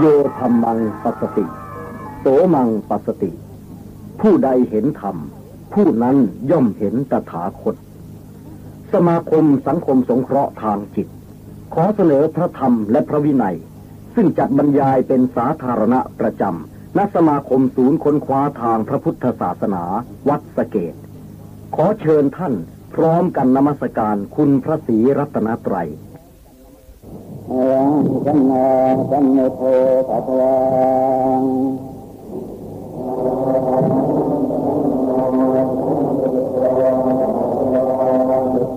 โยธรรมังปัสสติ โสมังปัสสติ ผู้ใดเห็นธรรม ผู้นั้นย่อมเห็นตถาคต สมาคมสังคมสงเคราะห์ทางจิต ขอเสนอพระธรรมและพระวินัย ซึ่งจัดบรรยายเป็นสาธารณะประจำณสมาคมศูนย์ค้นคว้าทางพระพุทธศาสนา วัดสเกต ขอเชิญท่านพร้อมกันนมัสการคุณพระศรีรัตนตรัย อะระหังสัมมาสัมพุทโธภะคะวัง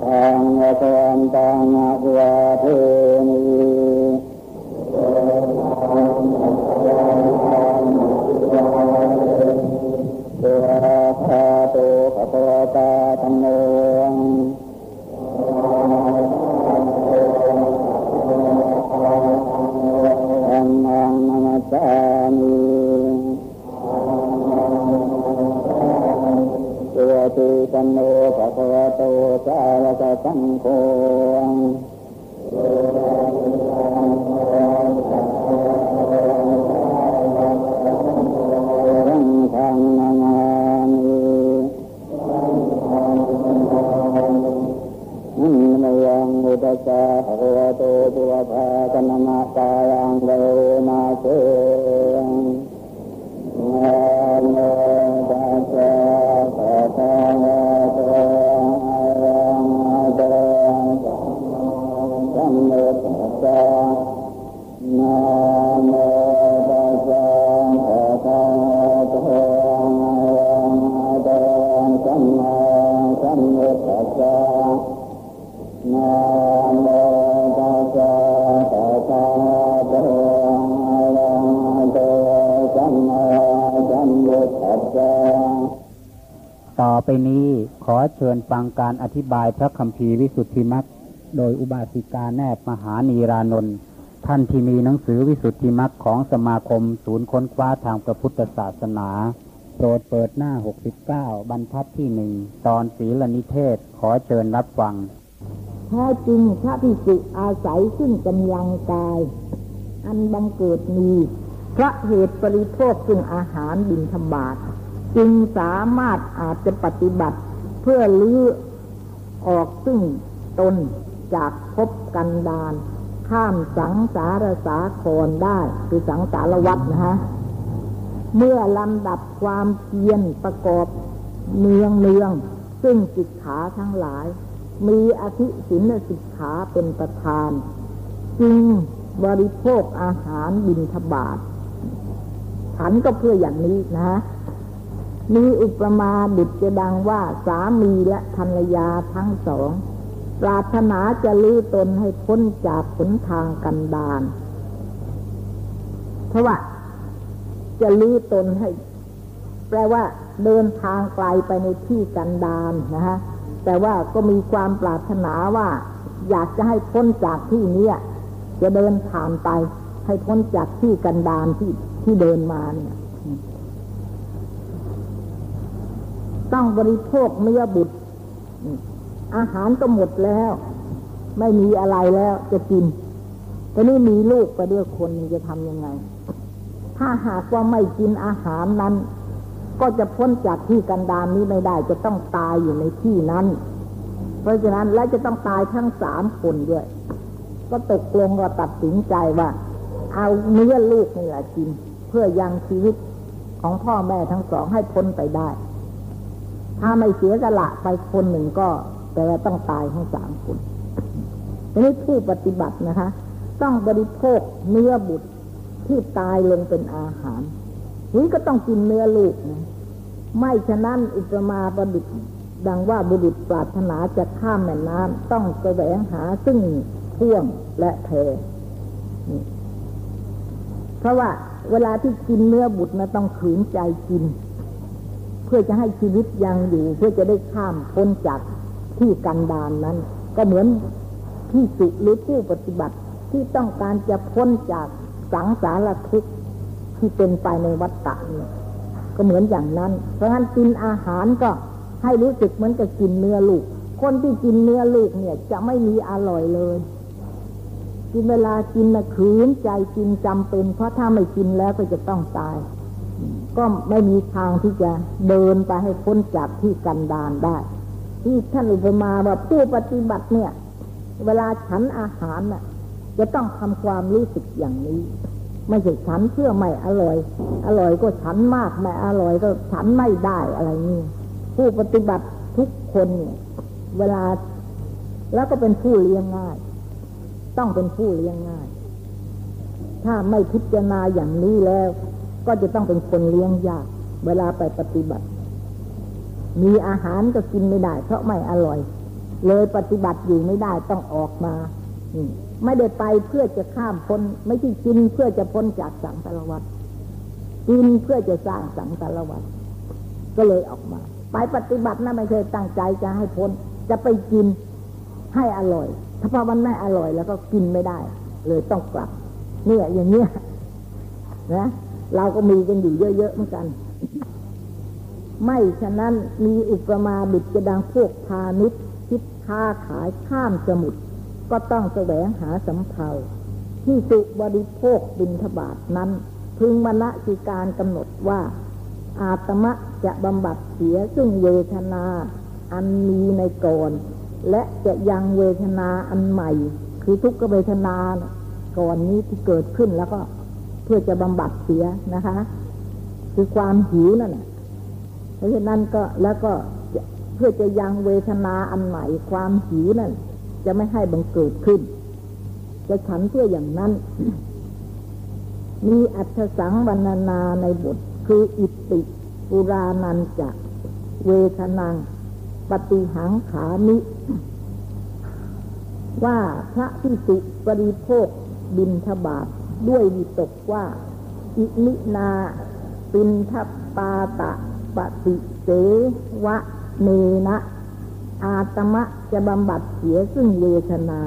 ทางวะตันตังอะวะเทมิตัวภาโตภะคะวะตาธัมโม นโนภะคะวะโตสาวกสังโฆรังฆังนามามินัมมยังอุตสาหะวะโตปุวะภาคณมะกายังเวมาเส ไปนี้ขอเชิญฟังการอธิบายพระคัมภีร์วิสุทธิมรรคโดยอุบาสิกาแนบมหานีรานนท์ท่านที่มีหนังสือวิสุทธิมรรคของสมาคมศูนย์ค้นคว้าทางพระพุทธศาสนา โปรดเปิดหน้า 69 บรรทัดที่หนึ่งตอนศีลนิเทศขอเชิญรับฟังแท้จริงพระภิกษุอาศัยซึ่งกำลังกาย อันบังเกิดมี พระเหตุปริโภคซึ่งอาหารบิณฑบาต จึงสามารถอาจจะปฏิบัติ เพื่อลื้อออกซึ่งตนจากภพกันดานข้ามสังสารสาครได้คือสังสารวัฏนะฮะเมื่อลำดับความเพียรประกอบเนืองเนือง ซึ่งสิกขาทั้งหลาย มีอธิศินสิกขาเป็นประธาน จึงบริโภคอาหารบิณฑบาตฉันก็เพื่ออย่างนี้นะ มีอุปมาดุจจะดังว่าสามีและภรรยาทั้งสอง ปรารถนาจะลื้อตนให้พ้นจากขนทางกันดานเพราะว่า จะลื้อตนให้ แปลว่า เดินทางไกลไปในที่กันดานนะฮะแต่ว่าก็มีความปรารถนาว่า อยากจะให้พ้นจากที่นี้จะเดินผ่านไป ให้พ้นจากที่กันดารที่ที่เดินมาเนี่ย ต้องบริโภคเนื้อบุตร อาหารก็หมดแล้ว ไม่มีอะไรแล้วจะกินแต่นี่มีลูกไปด้วยคนจะทำยังไง ถ้าหากว่าไม่กินอาหารนั้น ก็จะพ้นจากที่กันดารนี้ไม่ได้ จะต้องตายอยู่ในที่นั้น เพราะฉะนั้นและจะต้องตายทั้งสามคนด้วย ก็ตกลงว่าตัดสินใจว่า เอาเนื้อลูกนี่แหละกิน เพื่อยังชีวิตของพ่อแม่ทั้งสองให้พ้นไปได้ ถ้าไม่เสียสละไปคนหนึ่งก็แต่ว่าต้องตายทั้งสามคนทีนี้ผู้ปฏิบัตินะคะ ต้องบริโภคเนื้อบุตรที่ตายลงเป็นอาหารนี้ก็ต้องกินเนื้อลูกนะไม่ฉะนั้นอุปมาประดิษฐ์ดังว่าบุรุษปรารถนาจะข้ามแม่น้ำต้องแสวงหาซึ่งพ่วงและแพนี่เพราะว่าเวลาที่กินเนื้อบุตรนะต้องขืนใจกิน พื่อจะให้ชีวิตยังอยู่ เพื่อจะได้ข้ามพ้นจากที่กันดานนั้น ก็เหมือนที่สุหรือผู้ปฏิบัติที่ต้องการจะพ้นจากสังสารทุกข์ที่เป็นไปในวัฏฏะเนี่ยก็เหมือนอย่างนั้น เพราะฉะนั้นกินอาหารก็ให้รู้สึกเหมือนกับกินเนื้อลูก คนที่กินเนื้อลูกเนี่ยจะไม่มีอร่อยเลย กินเวลากินนะขืนใจกินจำเป็น เพราะถ้าไม่กินแล้วก็จะต้องตาย ก็ไม่มีทางที่จะเดินไปให้พ้นจากที่กันดานได้ ที่ท่านอุปมาว่าผู้ปฏิบัติเนี่ย เวลาฉันอาหารน่ะ จะต้องทำความรู้สึกอย่างนี้ไม่ใช่ฉันเพื่อไม่อร่อย อร่อยก็ฉันมากไม่อร่อยก็ฉันไม่ได้อะไรนี่ผู้ปฏิบัติทุกคนเนี่ย เวลาแล้วก็เป็นผู้เลี้ยงง่าย ต้องเป็นผู้เลี้ยงง่าย ถ้าไม่พิจารณาอย่างนี้แล้ว ก็จะต้องเป็นคนเลี้ยงยาก เวลาไปปฏิบัติ มีอาหารก็กินไม่ได้ เพราะไม่อร่อย เลยปฏิบัติอยู่ไม่ได้ต้องออกมาไม่ได้ไปเพื่อจะข้ามพ้น ไม่ใช่กินเพื่อจะพ้นจากสังสารวัฏกินเพื่อจะสร้างสังสารวัฏก็เลยออกมา ไปปฏิบัตินะไม่เคยตั้งใจจะให้พ้น จะไปกินให้อร่อย ถ้าพอมันไม่อร่อยแล้วก็กินไม่ได้ เลยต้องกลับเนี่ยอย่างเนี้ยนะ เราก็มีกันอยู่เยอะๆเหมือนกัน ไม่ฉะนั้นมีอุปมาบิดกระดังพวกพาณิชย์คิดค้าขายข้ามสมุทรก็ต้องแสวงหาสำเภาที่สุบริโภคบินทบาทนั้น พึงมณสิการกำหนดว่า อาตมะจะบำบัดเสียซึ่งเวทนาอันมีในก่อน และจะยังเวทนาอันใหม่ คือทุกขเวทนาก่อนนี้ที่เกิดขึ้นแล้วก็ พื่อจะบำบัดเสียนะคะ คือความหิวนั่นแหละเพราะฉะนั้นก็แล้วก็เพื่อจะยังเวทนาอันใหม่ความหิวนั่น จะไม่ให้บังเกิดขึ้น จะฉันเพื่ออย่างนั้น มีอัศสังบรรณนาในบท คืออิติปุรานันจะเวทนังปฏิหังขามิ ว่าพระพิสุปริโภคบินทบาท ด้วยวิตกว่า อิมินาปินทปาตะปฏิเสวะเนนะ อาตมะจะบำบัดเสียซึ่งเวทนา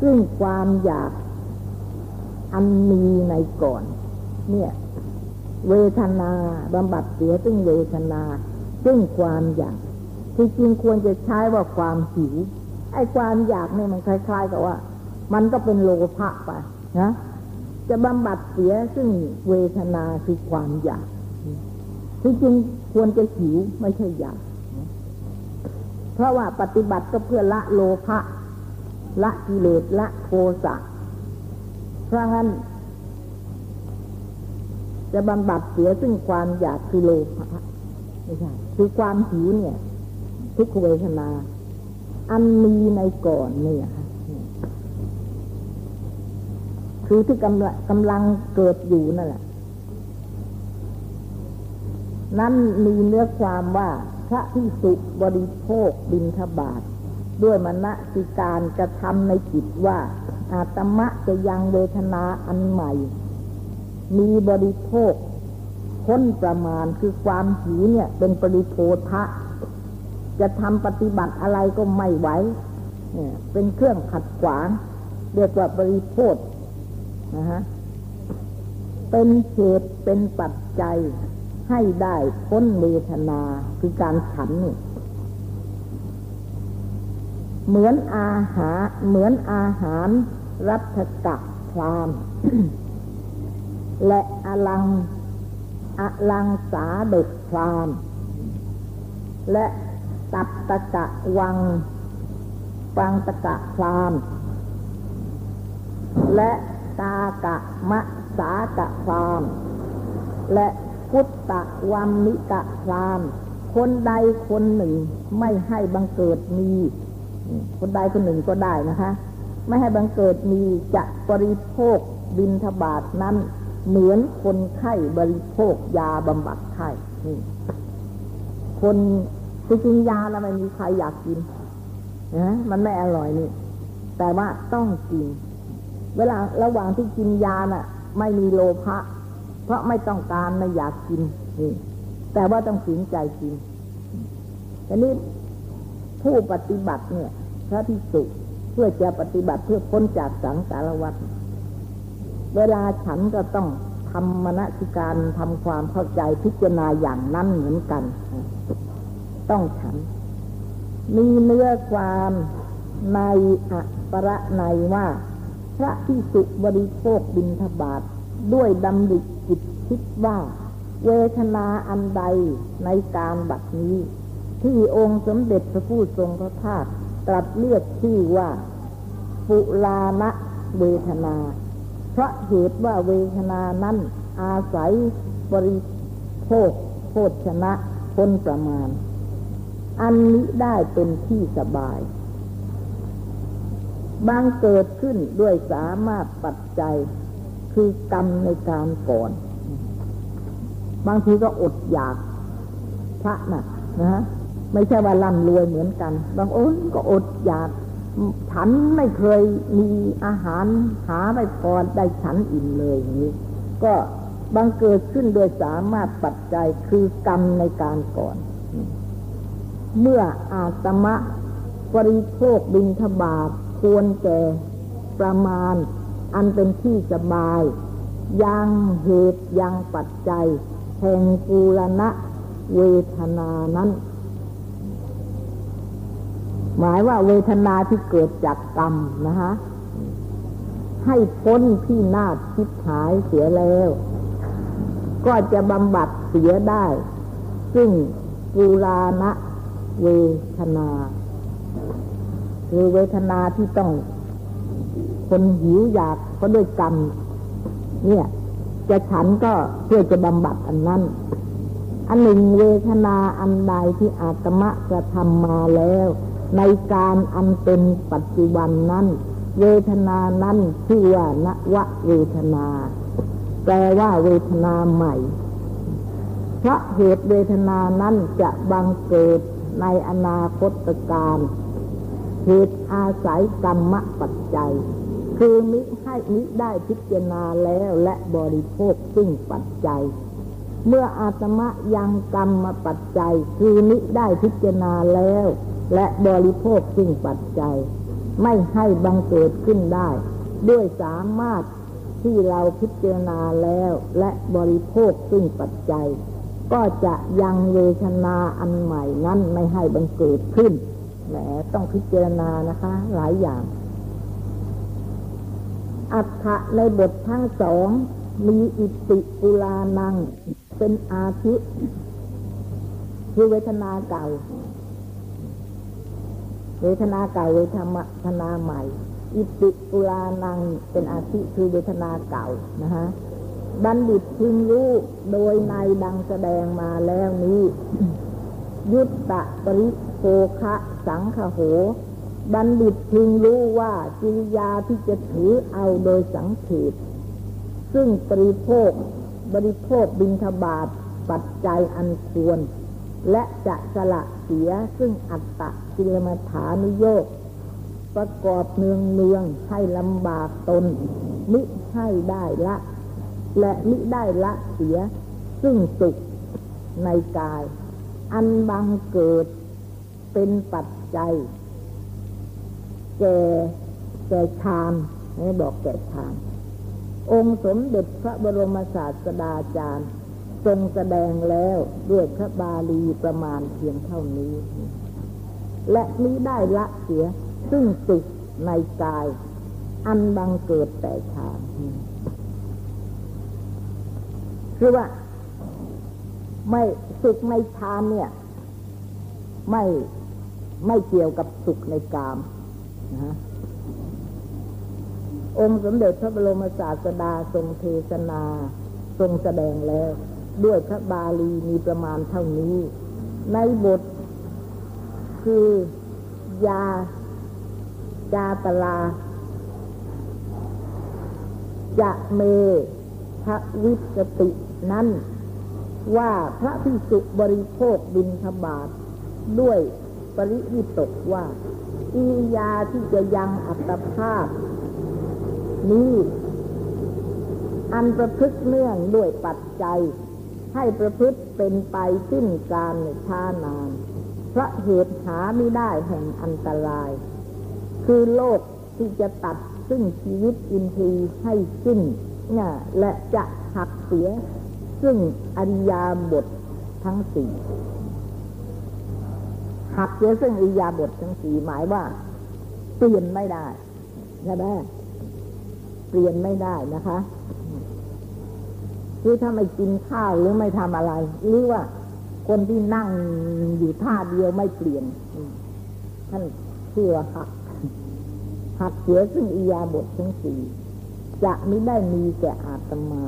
ซึ่งความอยากอันมีในก่อน เนี่ย เวทนาบำบัดเสียซึ่งเวทนา ซึ่งความอยาก ที่จริงควรจะใช้ว่าความหิวไอ้ความอยากเนี่ยมันคล้าย ๆ กับว่า มันก็เป็นโลภะไปนะ จะบำบัดเสียซึ่งเวทนาคือความอยากที่จริงควรจะหิวไม่ใช่อยาก เพราะว่าปฏิบัติก็เพื่อละโลภะละกิเลสละโทสะ เพราะงั้น จะบำบัดเสียซึ่งความอยากคือโลภะไม่ใช่คือความหิวเนี่ย ทุกขเวทนา อันมีในก่อนเนี่ย คือที่กำลังกำลังเกิดอยู่นั่นแหละ นั้นมีเนื้อความว่าพระพิสุบริโภคบินทบาท ด้วยมณสิการกระทำในจิตว่า อาตมะจะยังเวทนาอันใหม่ มีบริโภคพ้นประมาณคือความหิวเนี่ย เป็นปริโภทะจะทำปฏิบัติอะไรก็ไม่ไหวเนี่ยเป็นเครื่องขัดขวางเรียกว่าบริโภค นะฮะเป็นเหตุเป็นปัจจัยให้ได้พ้นเวทนาคือการฉันนี่เหมือนอาหารเหมือนอาหารรัฐกักพรามและอลังอลังสาเด็กพรามและตับตะกะวังฟังตะกะพรามและ ตากะมะสากะพรามและพุทธวัมมิกะพรามคนใดคนหนึ่งไม่ให้บังเกิดมี คนใดคนหนึ่งก็ได้นะคะ ไม่ให้บังเกิดมีจะบริโภคบินทบาทนั้น เหมือนคนไข้บริโภคยาบำบัดไข้คนที่กินยาแล้วไม่มีใครอยากกินนะมันไม่อร่อยนี่ แต่ว่าต้องกิน เวลาระหว่างที่กินยาน่ะ ไม่มีโลภะเพราะไม่ต้องการไม่อยากกินนี่แต่ว่าต้องฝืนใจกินทีนี้ผู้ปฏิบัติเนี่ย พระพิสุเพื่อจะปฏิบัติเพื่อพ้นจากสังสารวัฏเวลาฉันก็ต้องทำมณสิการทำความเข้าใจพิจารณาอย่างนั้นเหมือนกัน ต้องฉัน มีเนื้อความในอัปรในว่า พระพิสุบริโภคบินทบาทด้วยดำริจิตคิดว่า เวทนาอันใดในการบัดนี้ ที่องค์สมเด็จพระผู้ทรงพระภาคตรัสเรียกชื่อว่า ปุลานะเวทนา เพราะเหตุว่าเวทนานั้นอาศัยบริโภคโภชนะพ้นประมาณ อันนี้ได้เป็นที่สบาย บางเกิดขึ้นด้วยสามารถปัจจัยคือกรรมในการก่อน บางทีก็อดอยากพระน่ะนะฮะไม่ใช่ว่าร่ำรวยเหมือนกัน บางอนก็อดอยาก ฉันไม่เคยมีอาหารหาไม่พอได้ฉันอิ่มเลยอย่างนี้ ก็บังเกิดขึ้นโดยสามารถปัจจัยคือกรรมในการก่อน เมื่ออาตมะบริโภคบินทบาท ควรแก่ประมาณ อันเป็นที่สบาย ยังเหตุยังปัจจัย แห่งปูรณะเวทนานั้น หมายว่าเวทนาที่เกิดจากกรรมนะฮะให้พ้นที่นาฏคิดหายเสียแล้ว ก็จะบำบัดเสียได้ ซึ่งปูราณะเวทนา คือเวทนาที่ต้องคนหิวอยากก็ด้วยกรรม เนี่ย จะฉันก็เพื่อจะบำบัดอันนั้น อันหนึ่งเวทนาอันใดที่อาตมะจะทำมาแล้ว ในการอันเป็นปัจจุบันนั้น เวทนานั้นชื่อว่านวเวทนา แปลว่าเวทนาใหม่ เพราะเหตุเวทนานั้นจะบังเกิดในอนาคตการ เหตุอาศัยกรรมปัจจัย คือมิให้มิได้พิจารณาแล้วและบริโภคซึ่งปัจจัย เมื่ออาตมะยังกรรมปัจจัย คือมิได้พิจารณาแล้ว และบริโภคซึ่งปัจจัย ไม่ให้บังเกิดขึ้นได้ ด้วยสามารถที่เราพิจารณาแล้วและบริโภคซึ่งปัจจัย ก็จะยังเวทนาอันใหม่นั้นไม่ให้บังเกิดขึ้น แหมต้องพิจารณานะคะ หลายอย่าง อัฏฐะในบททั้งสอง มีอิติปุลานัง เป็นอาทิคือเวทนาเก่า เวทนาเก่าเวทมทนาใหม่ อิติปุลานังเป็นอาทิคือเวทนาเก่านะฮะบัณฑิตพึงรู้โดยในดังแสดงมาแล้วนี้ ยุตตะปริ โภคะสังขโห บัณฑิตพึงรู้ว่าจิริยาที่จะถือเอาโดยสังเขตซึ่งบริโภคบริโภคบินทบาทปัจจัยอันควร และจะสละเสียซึ่งอัตตะกิลมัฐานุโยกประกอบเนืองเนืองให้ลำบากตน มิให้ได้ละ และมิได้ละเสีย ซึ่งสุขในกาย อันบังเกิด เป็นปัจจัย แก่แก่ฌานนี่บอกแก่ฌาน องค์สมเด็จพระบรมศาสดาจารย์ ทรงแสดงแล้วด้วยพระบาลีประมาณเพียงเท่านี้ และนี้ได้ละเสีย ซึ่งสุขในกาย อันบังเกิดแต่ฌานคือว่า ไม่สุขในฌานเนี่ย ไม่ ไม่เกี่ยวกับสุขในกามนะองค์สมเด็จพระบรมศาสดาทรงเทศนา ทรงแสดงแล้ว ด้วยพระบาลีมีประมาณเท่านี้ ในบทคือยาจาตลา จะเมพระวิสตินั้น ว่าพระพิสุบริโภคบินทบาทด้วย ปริวิตกว่าอียาที่จะยังอัตภาพ นี้อันประพฤติเนื่องด้วยปัจจัย ให้ประพฤติเป็นไปสิ้นการช้านาน เพราะเหตุหาไม่ได้แห่งอันตราย คือโลกที่จะตัดซึ่งชีวิตอินทรีย์ให้สิ้นเนี่ยและจะหักเสีย ซึ่งอริยาบททั้งสี่ หักเสียซึ่งอิยาบททั้งสี่หมายว่า เปลี่ยนไม่ได้ใช่ไหมเปลี่ยนไม่ได้นะคะคือถ้าไม่กินข้าวหรือไม่ทำอะไร หรือว่าคนที่นั่งอยู่ท่าเดียวไม่เปลี่ยนท่านเชื่อหักหักเสียซึ่งอียาบททั้งสี่จะไม่ได้มีแก่อาตมา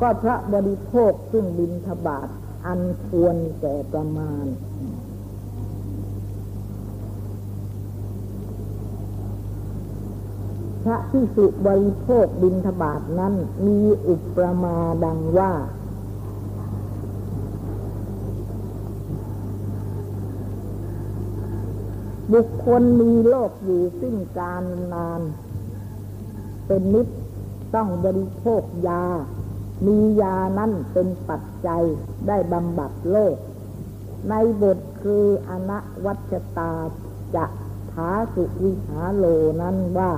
ก็พระบริโภคซึ่งบินทบาท อันควรแก่ประมาณ พระที่สุบริโภคบินทบาทนั้นมีอุปมาดังว่า บุคคลมีโลกอยู่สิ้นการนาน เป็นนิดต้องบริโภคยา มียานั้นเป็นปัจจัยได้บำบัดโลก ในบทคืออนัวัชตาจะถาสุวิหาโลนั้นว่า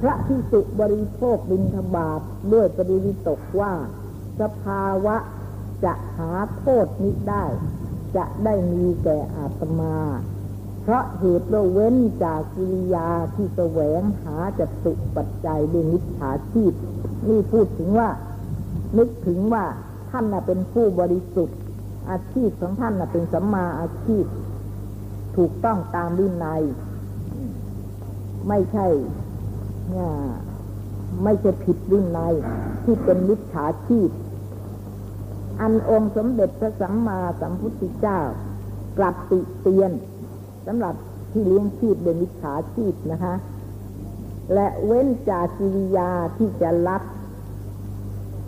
พระพิสุบริโภคบินทบาทด้วยปริวิตกว่า สภาวะจะหาโทษนิได้ จะได้มีแก่อาตมา เพราะเหตุเราเว้นจากกิริยาที่แสวงหาจตุปัจจัยด้วยมิจฉาชีพนี่พูดถึงว่า นึกถึงว่าท่านน่ะเป็นผู้บริสุทธิ์ อาชีพของท่านน่ะเป็นสัมมาอาชีพ ถูกต้องตามวินัยไม่ใช่เนี่ยไม่ผิดวินัยที่เป็นมิจฉาชีพ อันองค์สมเด็จพระสัมมาสัมพุทธเจ้ากลับติเตียนสำหรับที่เลี้ยงชีพเป็นมิจฉาชีพนะคะ และเว้นจากกิริยาที่จะรับ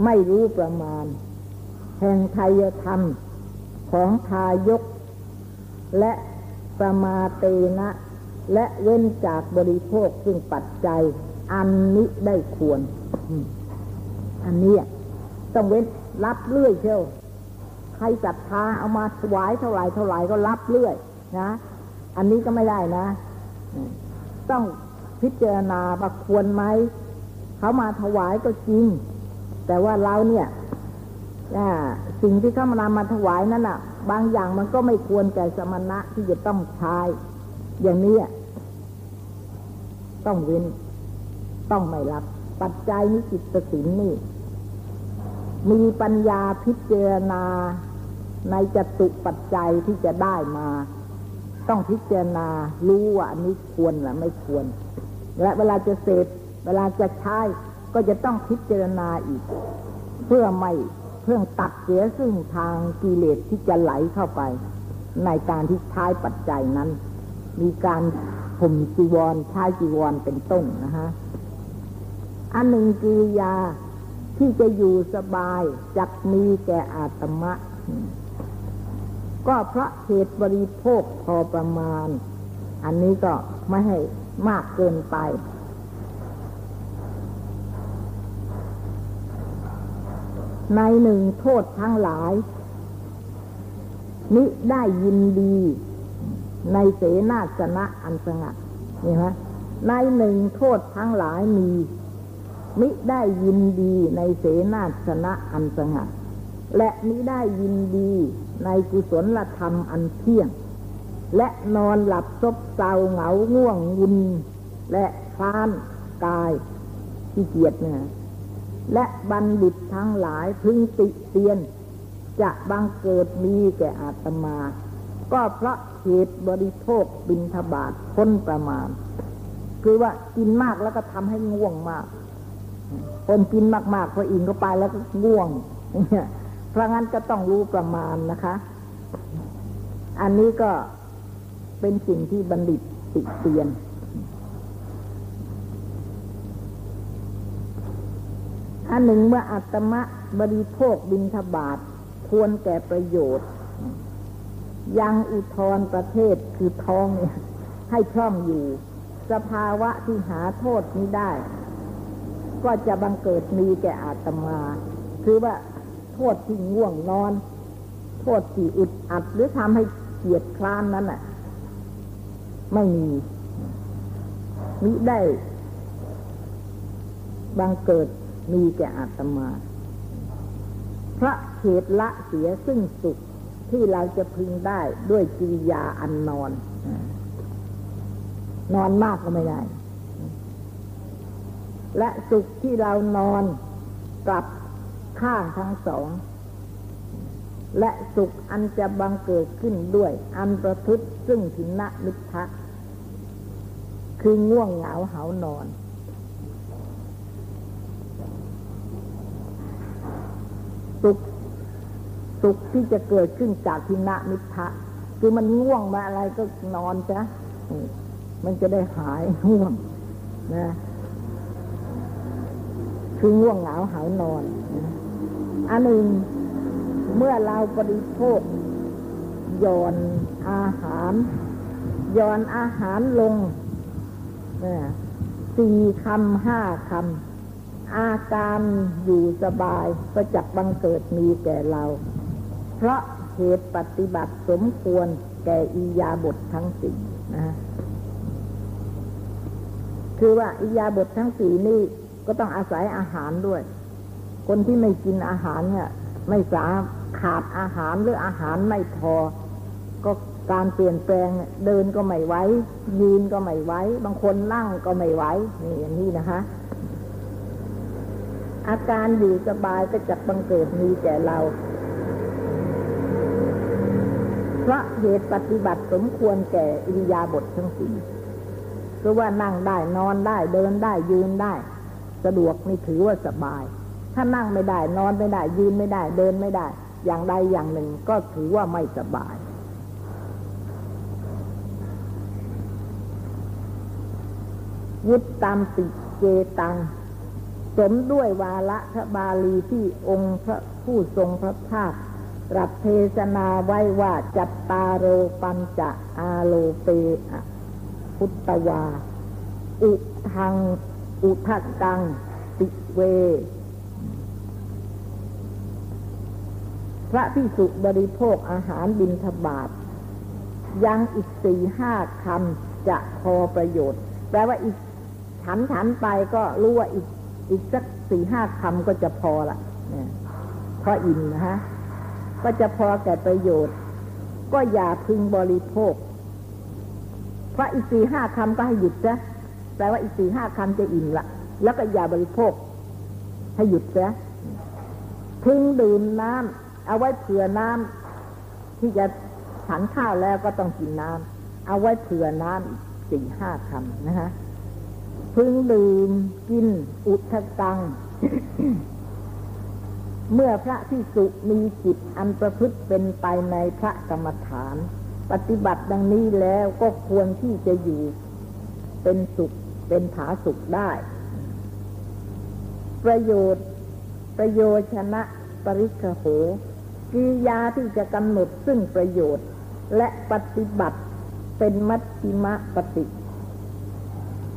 ไม่รู้ประมาณ แห่งไทยธรรมของทายก และประมาเตนะ และเว้นจากบริโภคซึ่งปัจจัย อันนี้ได้ควร อันนี้ต้องเว้นรับเรื่อยเชียวใครศรัทธาเอามาถวายเท่าไหร่เท่าไหร่ก็รับเรื่อย นะ อันนี้ก็ไม่ได้นะ ต้องพิจารณาว่าควรไหม เขามาถวายก็จริง แต่ว่าเราเนี่ยสิ่งที่เขามานำมาถวายนั้นอะ บางอย่างมันก็ไม่ควรแก่สมณะที่จะต้องใช้ อย่างนี้ต้องเว้น ต้องไม่รับ ปัจจัยนิจิตสินนี่ มีปัญญาพิจารณาในจตุปัจจัยที่จะได้มา ต้องพิจารณารู้ว่าอันนี้ควรหรือไม่ควร และเวลาจะเสพเวลาจะใช้ ก็จะต้องพิจารณาอีก เพื่อไม่เพื่อตัดเสียซึ่งทางกิเลสที่จะไหลเข้าไป ในการที่ใช้ปัจจัยนั้น มีการผมจีวรใช้จีวรเป็นต้นนะฮะอันหนึ่งกิริยาที่จะอยู่สบายจักมีแก่อาตมะ ก็เพราะเหตุบริโภคพอประมาณ อันนี้ก็ไม่ให้มากเกินไป ในหนึ่งโทษทั้งหลาย นิได้ยินดี ในเสนาสนะอันสงัดนี่ฮะในหนึ่งโทษทั้งหลายมี มิได้ยินดีในเสนาสนะอันสงัด และมิได้ยินดีในกุศลธรรมอันเที่ยง และนอนหลับซบเซาเหงาง่วงวุนและคลานกายที่เกียจเนี่ย และบัณฑิตทั้งหลายพึงติเตียน จะบังเกิดมีแก่อาตมา ก็เพราะเหตุบริโภคบินทบาทพ้นประมาณ คือว่ากินมากแล้วก็ทำให้ง่วงมาก คนกินมากๆพออิ่มก็ไปแล้วก็ง่วงเนี่ยเพราะงั้นก็ต้องรู้ประมาณนะคะ อันนี้ก็เป็นสิ่งที่บัณฑิตติเตียน อันหนึ่งเมื่ออัตมะบริโภคบินทบาทควรแก่ประโยชน์ ยังอุทธรประเทศคือท้องเนี่ย ให้พร่องอยู่ สภาวะที่หาโทษนี้ได้ ก็จะบังเกิดมีแก่อาตมา คือว่าโทษที่ง่วงนอน โทษที่อึดอัดหรือทำให้เกียดคลานนั้นอะ ไม่มีมิได้บังเกิด มีแก่อาตมาพระเหตุละเสียซึ่งสุขที่เราจะพึงได้ด้วยกิริยาอันนอน นอนมากก็ไม่ได้ และสุขที่เรานอนกลับข้างทั้งสอง และสุขอันจะบังเกิดขึ้นด้วย อันประทุษซึ่งถินะมิทะคือง่วงเหงาเหานอน สุข สุขที่จะเกิดขึ้นจากทินะมิทะคือมันง่วงมาอะไรก็นอนจ้ะมันจะได้หายง่วงนะคือง่วงเหงาหานอนอันหนึ่งเมื่อเราบริโภคย่อนอาหารย่อนอาหารลงสี่คำห้าคำ อาการอยู่สบายประจักบังเกิดมีแก่เรา เพราะเหตุปฏิบัติสมควรแก่อียาบททั้งสี่นะคือว่าอียาบททั้งสี่นี่ก็ต้องอาศัยอาหารด้วย คนที่ไม่กินอาหารเนี่ย ไม่สาขาดอาหารหรืออาหารไม่พอ ก็การเปลี่ยนแปลงเดินก็ไม่ไหวยืนก็ไม่ไหวบางคนนั่งก็ไม่ไหวนี่อย่างนี้นะคะ อาการอยู่สบายก็จะบังเกิดมีแก่เรา เพราะเหตุปฏิบัติสมควรแก่อิริยาบถททั้งสี่ก็ว่านั่งได้นอนได้เดินได้ยืนได้ สะดวกนี่ถือว่าสบาย ถ้านั่งไม่ได้นอนไม่ได้ ยืนไม่ได้ เดินไม่ได้ อย่างใดอย่างหนึ่งก็ถือว่าไม่สบายยุตตามติเจตัง สมด้วยวาละพระบาลีที่องค์พระผู้ทรงพระภาคตรัสเทศนาไว้ว่าจัตตาโรปัญจะอาโลเปอพุตตวา อุทัง อุทักัง ติเว พระพิสุบริโภคอาหารบินทบาท ยังอีกสี่ห้าคำจะพอประโยชน์ แปลว่าอีกฉันฉันไปก็รู้ว่าอีก อีกสักสี่ห้าคำก็จะพอละเนี่ยพออิ่มนะฮะ ก็จะพอแก่ประโยชน์ ก็อย่าพึงบริโภค เพราะอีกสี่ห้าคำก็ให้หยุดซะแปลว่าอีกสี่ห้าคำจะอิ่มละแล้วก็อย่าบริโภค ให้หยุดซะพึงดื่มน้ำเอาไว้เผื่อน้ำที่จะฉันข้าวแล้วก็ต้องกินน้ำเอาไว้เผื่อน้ำสี่ห้าคำนะฮะ พึงดื่มกินอุทกัง เมื่อพระพิสุมีจิตอันประพฤติเป็นไปในพระกรรมฐาน ปฏิบัติดังนี้แล้วก็ควรที่จะอยู่ เป็นสุขเป็นผาสุขได้ ประโยชน์ประโยชนะปริคโหกิยาที่จะกำหนดซึ่งประโยชน์ และปฏิบัติเป็นมัชฌิมปฏิ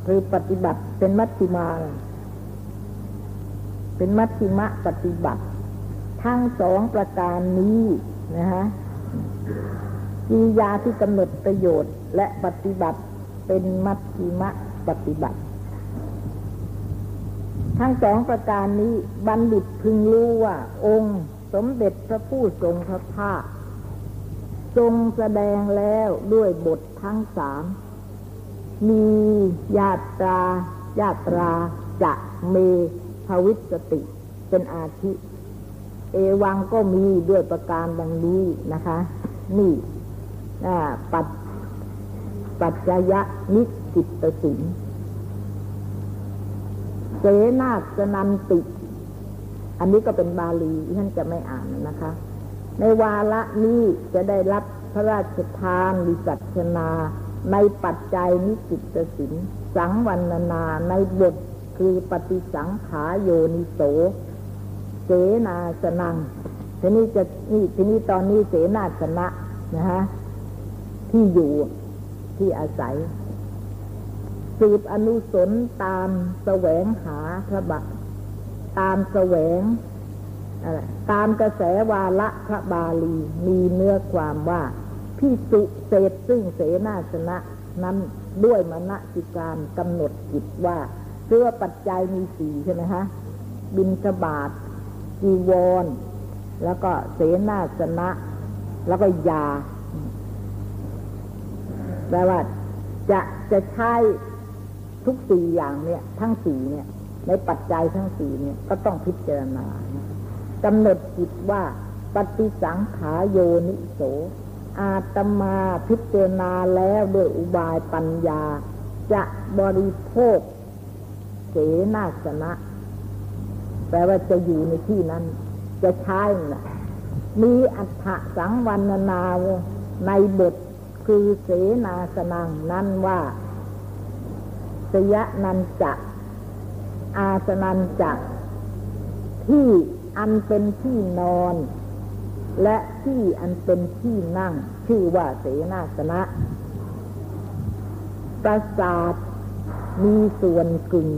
คือปฏิบัติเป็นมัชฌิมา เป็นมัชฌิมะปฏิบัติ ทั้งสองประการนี้นะฮะกิยาที่กำหนดประโยชน์และปฏิบัติเป็นมัชฌิมะปฏิบัติ ทั้งสองประการนี้บัณฑิตพึงรู้ว่า องค์สมเด็จพระผู้ทรงพระภาคทรงแสดงแล้วด้วยบททั้งสาม มีญาตราญาตราจะเมภวิสติ เป็นอาทิ เอวังก็มีด้วยประการดังนี้นะคะ นี่ปัจปัจจยะนิจิตสินเสนาสนันติ อันนี้ก็เป็นบาลีท่านจะไม่อ่านนะคะ ในวาระนี้จะได้รับพระราชทานวิจัชนา ในปัจจัยนิจิตสินสังวันนาในบทคือปฏิสังขาโยนิโส เสนาสนังทีนี้จะนี่ทีนี้ตอนนี้เสนาสนะนะฮะที่อยู่ที่อาศัย สืบอนุสนตามแสวงหาพระบัตามแสวงตามกระแสวาละพระบาลีมีเนื้อความว่า พิสุเศษซึ่งเสนาสนะนั้นด้วยมณสิการกำหนดจิตว่าเสื้อปัจจัยมีสี่ใช่ไหมฮะบินสบาทจีวร แล้วก็เสนาสนะ แล้วก็ยาแปลว่าจะจะใช้ทุกสี่อย่างเนี่ย ทั้งสี่เนี่ย ในปัจจัยทั้งสี่เนี่ยก็ต้องพิจารณากำหนดจิตว่าปฏิสังขาโยนิโส อาตมาพิจารณาแล้วด้วยอุบายปัญญา จะบริโภคเสนาสนะ แปลว่าจะอยู่ในที่นั้น จะใช้นะมีอัฏฐสังวันนาในบทคือเสนาสนังนั้นว่า สยนันจะ อาสนันจะ ที่อันเป็นที่นอน และที่อันเป็นที่นั่งชื่อว่าเสนาสนะ ประสาทมีส่วนกึ่ง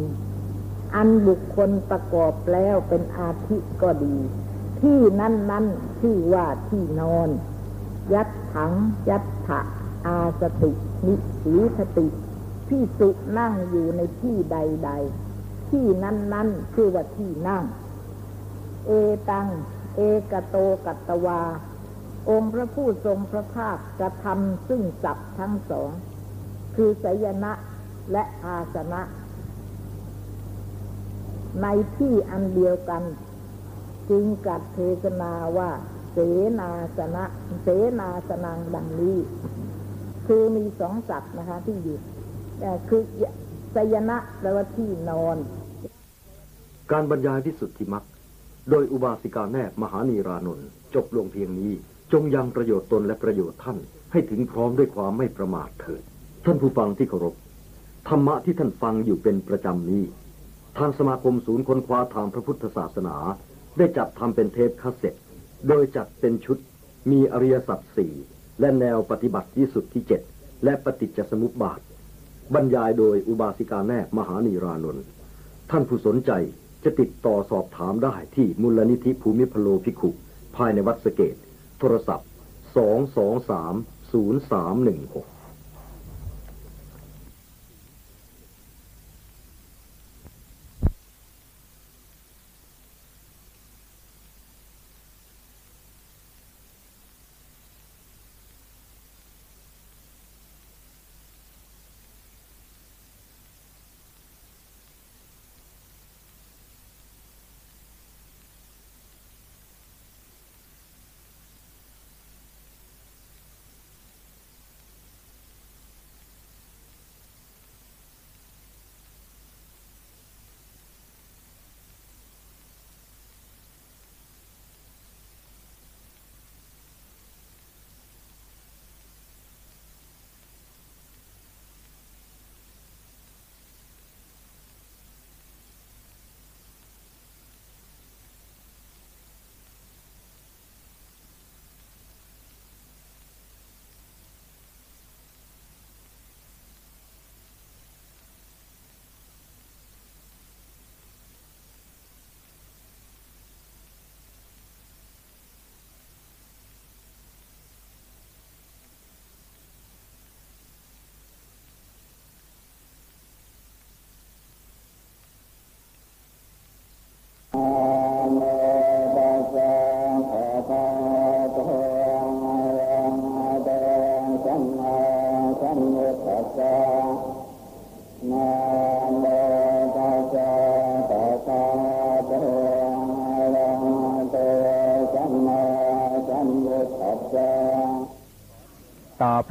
อันบุคคลประกอบแล้วเป็นอาทิก็ดี ที่นั่นนั้นชื่อว่าที่นอน ยัดถัง ยัดถะอาสติ นิสีสติที่สุนั่งอยู่ในที่ใด ๆ ที่นั้นๆชื่อว่าที่นั่ง เอตัง เอกโตกัตวา องค์พระผู้ทรงพระภาคกระทำซึ่งสับทั้งสอง คือสยนะและอาสนะ ในที่อันเดียวกัน จึงกัดเทศนาว่า เสนาสนะ เสนาสนังดังนี้ คือมีสองศัพท์นะคะ ที่อยู่แต่คือสยนะแปลว่าที่นอน การบรรยายที่สุดที่มัก โดยอุบาสิกาแนบมหานีรานนท์จบลงเพียงนี้ จงยังประโยชน์ตนและประโยชน์ท่านให้ถึงพร้อมด้วยความไม่ประมาทเถิด ท่านผู้ฟังที่เคารพธรรมะที่ท่านฟังอยู่เป็นประจำนี้ ทางสมาคมศูนย์ค้นคว้าทางพระพุทธศาสนา ได้จัดทำเป็นเทปคาสเซ็ตโดยจัดเป็นชุด มีอริยสัจสี่และแนวปฏิบัติที่สุดที่เจ็ดและปฏิจจสมุปบาท บรรยายโดยอุบาสิกาแนบมหานีรานนท์ท่านผู้สนใจ จะติดต่อสอบถามได้ที่มูลนิธิภูมิพโลภิกขุ ภายในวัดสระเกศ โทรศัพท์ 223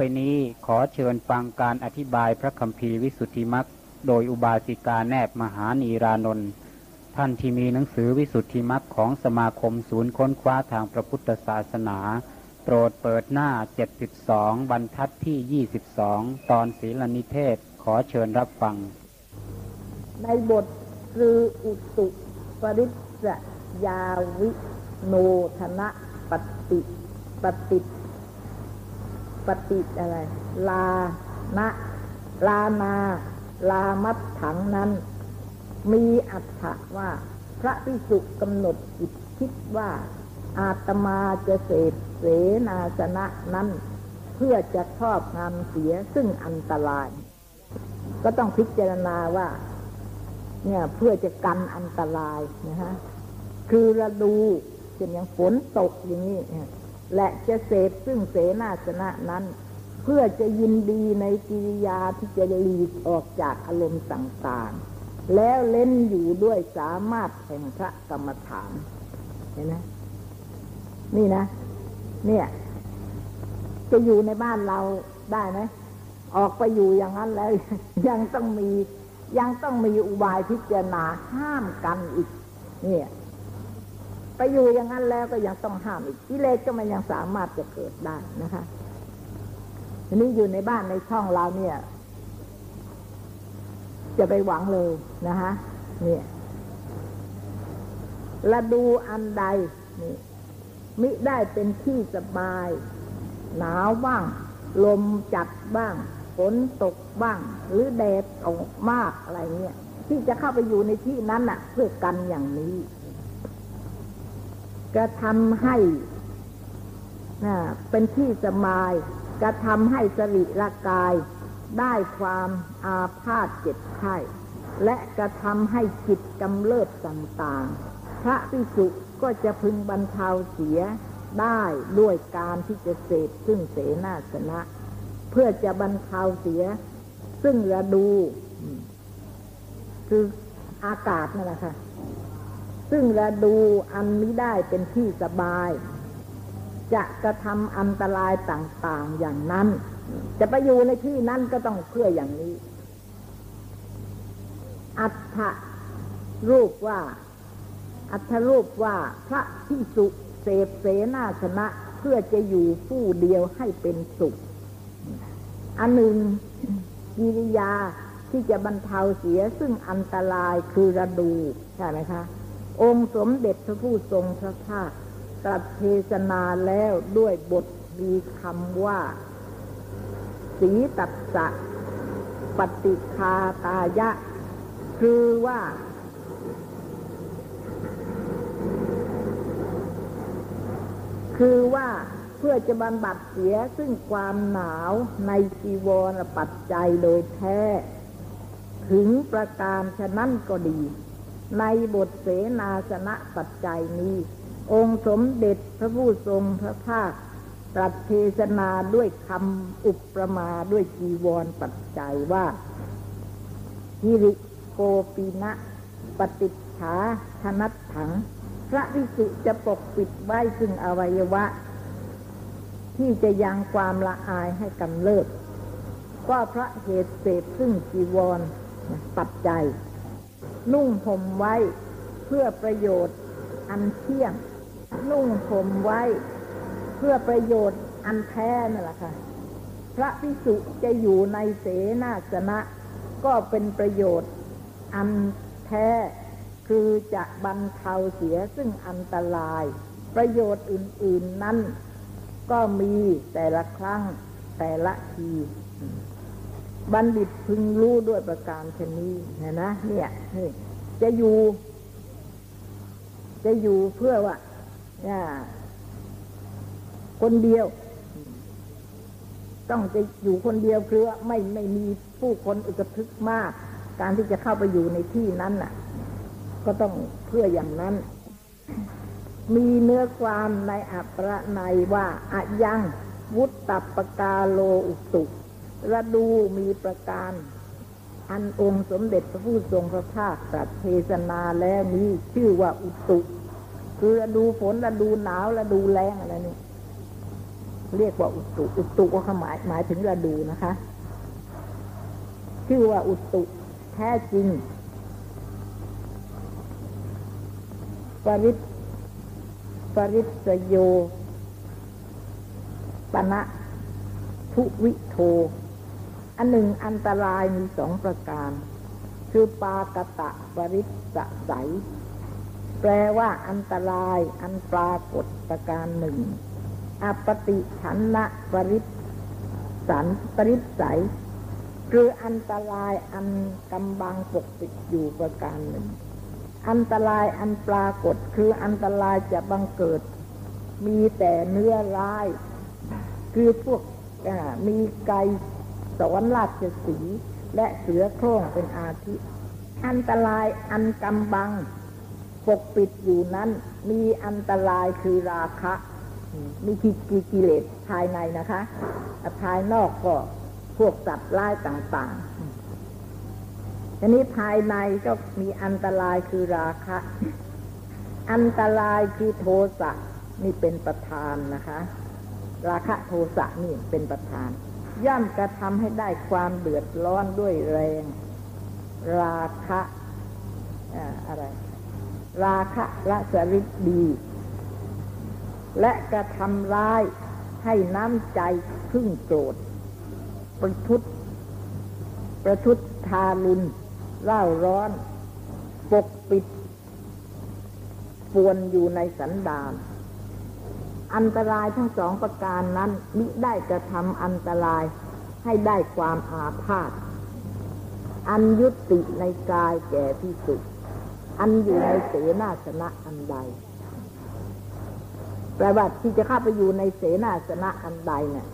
ไปนี้ขอเชิญฟังการอธิบายพระคัมภีร์วิสุทธิมักโดยอุบาสิกาแนบมหานีรานนท์ท่านที่มีหนังสือวิสุทธิมักของสมาคมศูนย์ค้นคว้าทางพระพุทธศาสนา โปรดเปิดหน้า 72 บรรทัดที่ 22 ตอนศีลนิเทศขอเชิญรับฟัง ในบทคืออุตุปริสยาวิโนธนะปฏิปฏิ ปฏิอะไร ลานะลานา ลามัดถังนั้น มีอัตถะว่า พระพิสุกำหนดจิตคิดว่า อาตมาจะเสพเสนาสนะนั้น เพื่อจะครอบงำเสียซึ่งอันตราย ก็ต้องพิจารณาว่า เนี่ยเพื่อจะกันอันตรายนะฮะคือระดูเช่นอย่างฝนตกอย่างนี้ และจะเสพซึ่งเสนาสนะนั้น เพื่อจะยินดีในกิริยาที่จะหลีกออกจากอารมณ์ต่างแล้วเล่นอยู่ด้วยสามารถแห่งพระกรรมฐาน เห็นไหมนี่นะ เนี่ย จะอยู่ในบ้านเราได้ไหมออกไปอยู่อย่างนั้นแล้ว ยังต้องมียังต้องมีอุบายพิจารณาห้ามกันอีก เนี่ย ไปอยู่อย่างนั้นแล้วก็ยังต้องห้ามอีกกิเลสก็มันยังสามารถจะเกิดได้นะคะทีนี้อยู่ในบ้านในช่องเราเนี่ย จะไปหวังเลยนะคะเนี่ยละดูอันใดนี่มิได้เป็นที่สบาย หนาวบ้าง ลมจัดบ้างฝนตกบ้าง หรือแดดออกมากอะไรเงี้ยที่จะเข้าไปอยู่ในที่นั้นน่ะ เพื่อกันอย่างนี้ กระทำให้เป็นที่สบาย กระทำให้สริละกาย ได้ความอาพาธเจ็บไข้และกระทำให้จิตกำเริบต่างๆ พระพิสุก็จะพึงบรรเทาเสียได้ด้วยการที่จะเสพซึ่งเสนาสนะ เพื่อจะบรรเทาเสีย ซึ่งระดู คืออากาศนั่นแหละค่ะ ซึ่งระดูอันม่ได้เป็นที่สบาย จะกระทำอันตรายต่าง ๆอย่างนั้น จะไปอยู่ในที่นั้นก็ต้องเพื่ออย่างนี้ อัฏฐรูปว่า อัฏรูปว่าพระที่สุเสพเสนาสนะเพื่อจะอยู่ผู้เดียวให้เป็นสุข อันหนึ่งกิริยาที่จะบรรเทาเสียซึ่งอันตรายคือระดู ใช่ไหมคะ องค์สมเด็จพระผู้ทรงพระภาคตรัสเทศนาแล้วด้วยบทมีคำว่า สีตัสสะปฏิคาตายะ คือว่า คือว่าเพื่อจะบรรบัดเสียซึ่งความหนาวในจีวรปัจจัยโดยแท้ ถึงประการฉะนั้นก็ดี ในบทเสนาสนะปัจจัยนี้ องค์สมเด็จพระผู้ทรงพระภาคตรัสเทศนาด้วยคำอุปมาด้วยจีวรปัจจัยว่าฮิริโกปีนะปฏิฐาธนัตถัง พระวิสุจะปกปิดไว้ซึ่งอวัยวะ ที่จะยังความละอายให้กำเริบก็พระเหตุเสพซึ่งจีวรปัจจัย นุ่งห่มไว้เพื่อประโยชน์อันเที่ยง นุ่งห่มไว้ เพื่อประโยชน์อันแท้นั่นแหละค่ะ พระพิสุจะอยู่ในเสนาสนะ ก็เป็นประโยชน์อันแท้ คือจะบรรเทาเสียซึ่งอันตราย ประโยชน์อื่น ๆนั้น ก็มีแต่ละครั้งแต่ละที บัณฑิตพึงรู้ด้วยประการชนี้เห็นะเนี่ยนี่จะอยู่ จะอยู่เพื่อว่าคนเดียว ต้องจะอยู่คนเดียวคือไม่ไม่มีผู้คนอึกทึกมาก การที่จะเข้าไปอยู่ในที่นั้นน่ะ ก็ต้องเพื่ออย่างนั้น มีเนื้อความในอัปรในว่าอะยังวุตตปกาโลอุตุ ระดูมีประการ อันองค์สมเด็จพระผู้ทรงพระภาคตรัสเทศนาแล้วนี้ชื่อว่าอุตุ คือระดูฝนระดูหนาวระดูแรงอะไรนี่เรียกว่าอุตุ อุตุก็หมายหมายถึงระดูนะคะ ชื่อว่าอุตุแท้จริง ปริศปริสโยปณะทุวิโท อันหนึ่งอันตรายมีสองประการ คือปากตะปริสใสแปลว่าอันตรายอันปรากฏประการหนึ่ง อปติฉันนะปริสันปริสัยคืออันตรายอันกำบังปกปิดอยู่ประการหนึ่ง อันตรายอันปรากฏคืออันตรายจะบังเกิด มีแต่เนื้อร้าย คือพวกมีไก่ สอนราชสีและเสือโคร่งเป็นอาทิ อันตรายอันกำบัง ปกปิดอยู่นั้นมีอันตรายคือราคะ มีกิกิกิเลสภายในนะคะ ภายนอกก็พวกสัตว์ร้ายต่างๆทีนี้ภายในก็มีอันตรายคือราคะ อันตรายคือโทสะนี่เป็นประธานนะคะ ราคะโทสะนี่เป็นประธาน ย่อมกระทำให้ได้ความเดือดร้อนด้วยแรง ราคะอะไร ราคะละสริดี และกระทำร้ายให้น้ำใจพึ่งโกรธ ประทุษประทุษทารุณเล่าร้อน ปกปิดปวนอยู่ในสันดาน อันตรายทั้งสองประการนั้นมิได้กระทำอันตรายให้ได้ความอาพาธอันยุติในกายแก่ที่สุดอันอยู่ในเสนาสนะอันใดแปลว่าที่จะเข้าไปอยู่ในเสนาสนะอันใดเนี่ย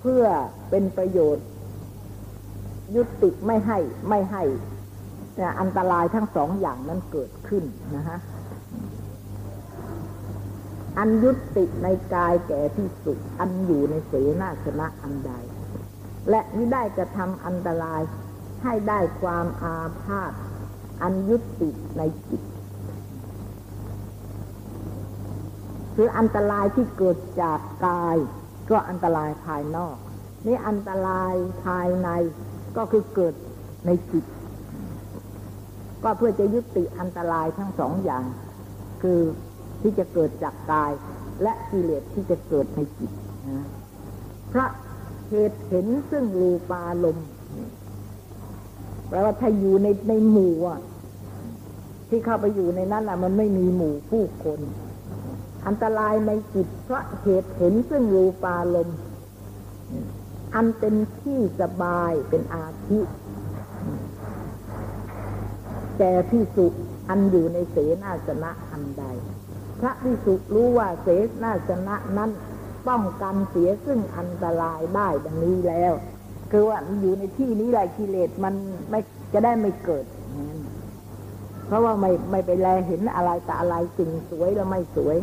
เพื่อเป็นประโยชน์ ยุติไม่ให้ไม่ให้เนี่ยอันตรายทั้งสองอย่างนั้นเกิดขึ้นนะฮะ อันยุติในกายแก่ที่สุด อันอยู่ในเสนาสนะอันใด และไม่ได้กระทำอันตรายให้ได้ความอาพาธอันยุติในจิต คืออันตรายที่เกิดจากกาย ก็อันตรายภายนอก นี่อันตรายภายในก็คือเกิดในจิต ก็เพื่อจะยุติอันตรายทั้งสองอย่าง คือ ที่จะเกิดจากกาย และกิเลสที่จะเกิดในจิตนะพระเหตุเห็นซึ่งรูปาลมแปลว่าถ้าอยู่ในในหมู่อะที่เข้าไปอยู่ในนั้นอะ มันไม่มีหมู่ผู้คน อันตรายในจิตพระเหตุเห็นซึ่งรูปาลมอันเป็นที่สบายเป็นอาทิแก่พิสุอันอยู่ในเสนาสนะอันใด พระพิสุรู้ว่าเสนาสนะนั้นป้องกันเสียซึ่งอันตรายได้ดังนี้แล้ว คือว่ามันอยู่ในที่นี้แหละกิเลสมันไม่จะได้ไม่เกิด เพราะว่าไม่ไม่ไปแลเห็นอะไรแต่อะไรสิ่งสวยแล้วไม่สวย